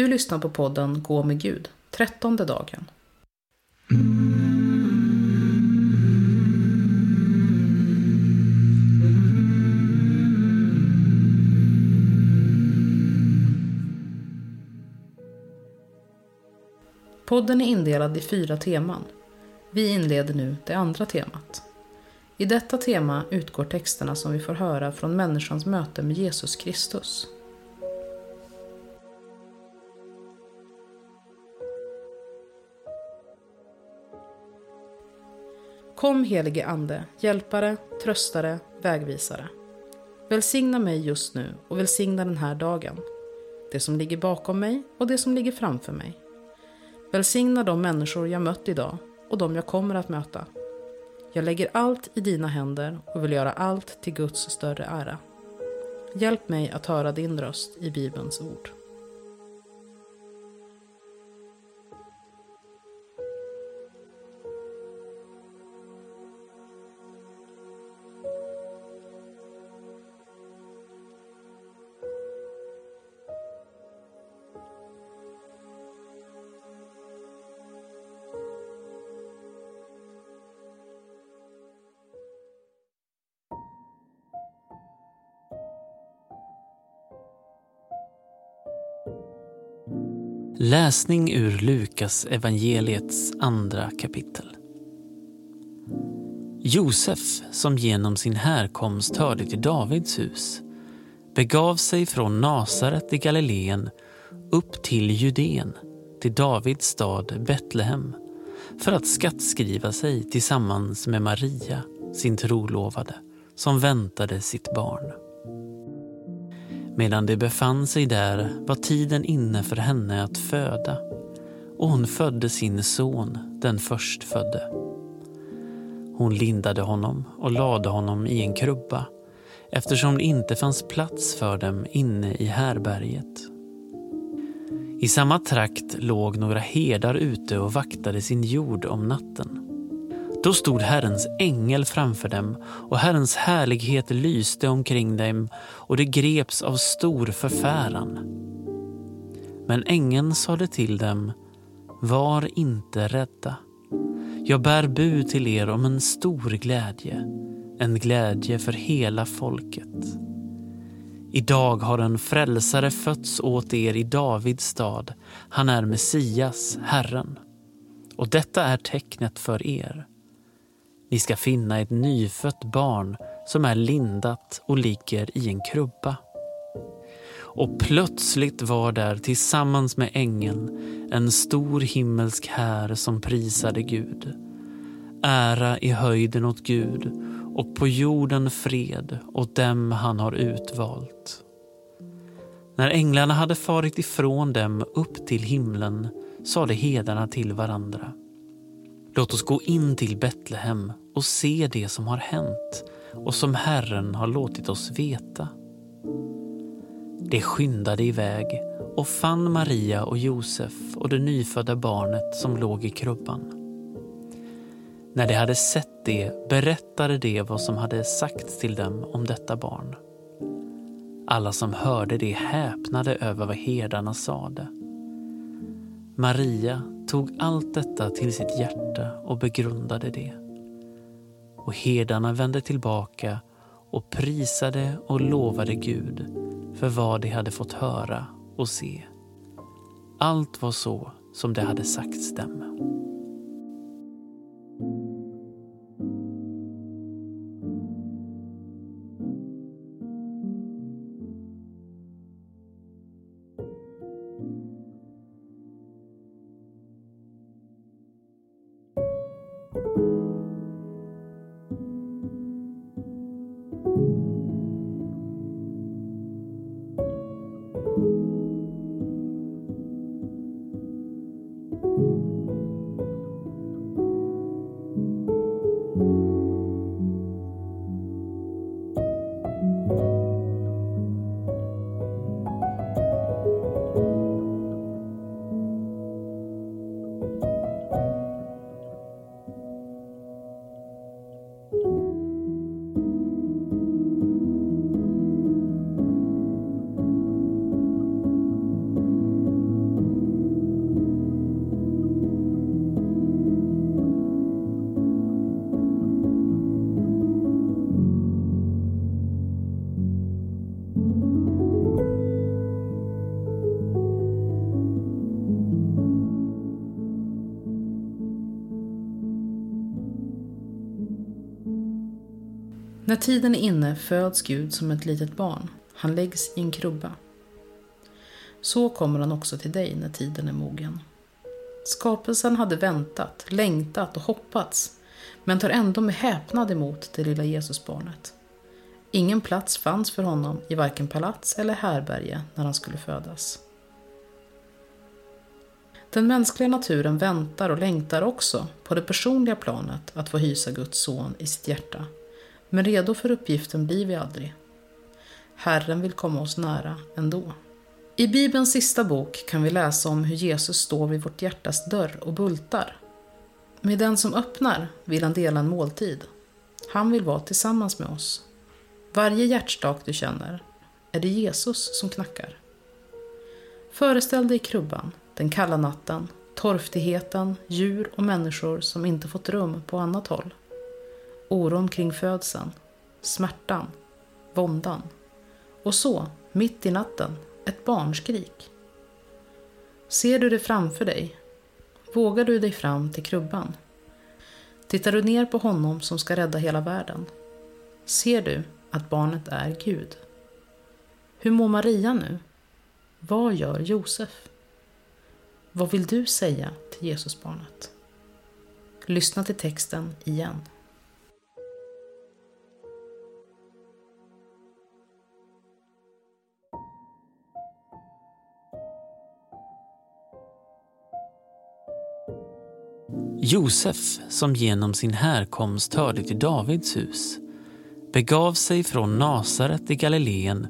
Du lyssnar på podden Gå med Gud, trettonde dagen. Podden är indelad i fyra teman. Vi inleder nu det andra temat. I detta tema utgår texterna som vi får höra från människans möte med Jesus Kristus. Kom helige Ande, hjälpare, tröstare, vägvisare. Välsigna mig just nu och välsigna den här dagen. Det som ligger bakom mig och det som ligger framför mig. Välsigna de människor jag mött idag och de jag kommer att möta. Jag lägger allt i dina händer och vill göra allt till Guds större ära. Hjälp mig att höra din röst i Bibelns ord. Läsning ur Lukas evangeliets andra kapitel. Josef, som genom sin härkomst hörde till Davids hus, begav sig från Nasaret i Galileen upp till Judeen, till Davids stad Betlehem, för att skattskriva sig tillsammans med Maria, sin trolovade, som väntade sitt barn. Medan de befann sig där var tiden inne för henne att föda och hon födde sin son, den förstfödde. Hon lindade honom och lade honom i en krubba eftersom det inte fanns plats för dem inne i härberget. I samma trakt låg några herdar ute och vaktade sin jord om natten. Då stod Herrens ängel framför dem och Herrens härlighet lyste omkring dem och de greps av stor förfäran. Men ängeln sade till dem, var inte rädda. Jag bär bud till er om en stor glädje, en glädje för hela folket. Idag har en frälsare fötts åt er i Davids stad. Han är Messias, Herren. Och detta är tecknet för er. Ni ska finna ett nyfött barn som är lindat och ligger i en krubba. Och plötsligt var där tillsammans med ängeln en stor himmelsk här som prisade Gud. Ära i höjden åt Gud och på jorden fred åt dem han har utvalt. När änglarna hade farit ifrån dem upp till himlen sade hedarna till varandra. Låt oss gå in till Betlehem och se det som har hänt och som Herren har låtit oss veta. De skyndade iväg och fann Maria och Josef och det nyfödda barnet som låg i krubban. När de hade sett det berättade de vad som hade sagts till dem om detta barn. Alla som hörde det häpnade över vad herdarna sade. Maria tog allt detta till sitt hjärta och begrundade det. Och herdarna vände tillbaka och prisade och lovade Gud för vad de hade fått höra och se. Allt var så som det hade sagts dem. När tiden är inne föds Gud som ett litet barn. Han läggs i en krubba. Så kommer han också till dig när tiden är mogen. Skapelsen hade väntat, längtat och hoppats, men tar ändå med häpnad emot det lilla Jesusbarnet. Ingen plats fanns för honom i varken palats eller härberge när han skulle födas. Den mänskliga naturen väntar och längtar också på det personliga planet att få hysa Guds son i sitt hjärta. Men redo för uppgiften blir vi aldrig. Herren vill komma oss nära ändå. I Bibelns sista bok kan vi läsa om hur Jesus står vid vårt hjärtas dörr och bultar. Med den som öppnar vill han dela en måltid. Han vill vara tillsammans med oss. Varje hjärtstak du känner är det Jesus som knackar. Föreställ dig krubban, den kalla natten, torftigheten, djur och människor som inte fått rum på annat håll. Oron kring födseln, smärtan, våndan. Och så, mitt i natten, ett barnskrik. Ser du det framför dig? Vågar du dig fram till krubban? Tittar du ner på honom som ska rädda hela världen? Ser du att barnet är Gud? Hur mår Maria nu? Vad gör Josef? Vad vill du säga till Jesusbarnet? Lyssna till texten igen. Josef, som genom sin härkomst hörde till Davids hus, begav sig från Nasaret i Galileen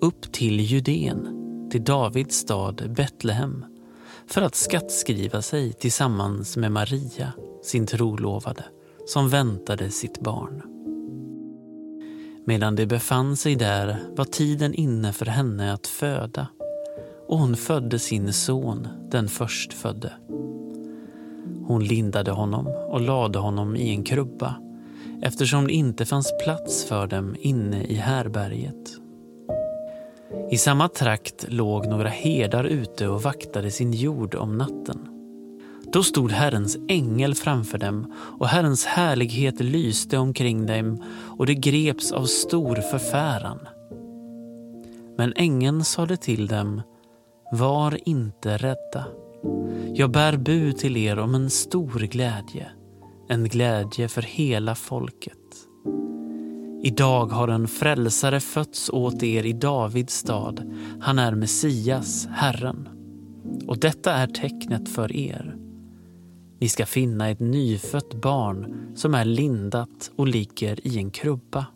upp till Judeen, till Davids stad Betlehem för att skattskriva sig tillsammans med Maria, sin trolovade, som väntade sitt barn. Medan de befann sig där var tiden inne för henne att föda och hon födde sin son, den förstfödde. Hon lindade honom och lade honom i en krubba eftersom det inte fanns plats för dem inne i härberget. I samma trakt låg några herdar ute och vaktade sin jord om natten. Då stod Herrens ängel framför dem och Herrens härlighet lyste omkring dem och de greps av stor förfäran. Men ängeln sade till dem, var inte rädda. Jag bär bud till er om en stor glädje, en glädje för hela folket. Idag har en frälsare fötts åt er i Davids stad. Han är Messias, Herren. Och detta är tecknet för er. Ni ska finna ett nyfött barn som är lindat och ligger i en krubba.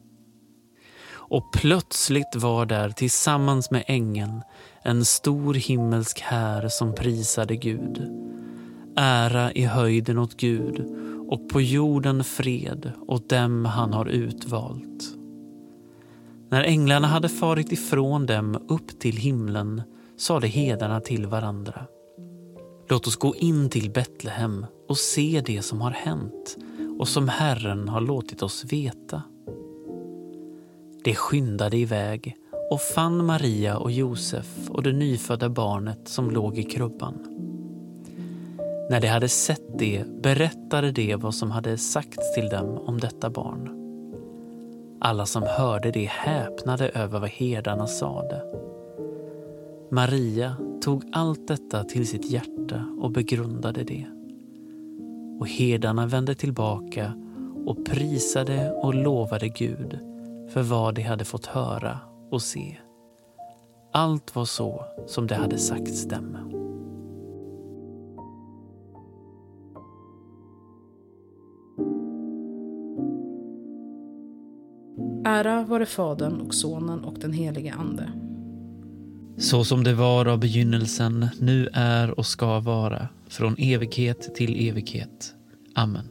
Och plötsligt var där tillsammans med ängeln en stor himmelsk här som prisade Gud. Ära i höjden åt Gud och på jorden fred åt dem han har utvalt. När änglarna hade farit ifrån dem upp till himlen sade hedarna till varandra. Låt oss gå in till Betlehem och se det som har hänt och som Herren har låtit oss veta. De skyndade iväg och fann Maria och Josef och det nyfödda barnet som låg i krubban. När de hade sett det berättade de vad som hade sagts till dem om detta barn. Alla som hörde det häpnade över vad herdarna sade. Maria tog allt detta till sitt hjärta och begrundade det. Och herdarna vände tillbaka och prisade och lovade Gud för vad de hade fått höra och se. Allt var så som det hade sagts dem. Ära vare Fadern och Sonen och den helige Ande. Så som det var av begynnelsen, nu är och ska vara, från evighet till evighet. Amen.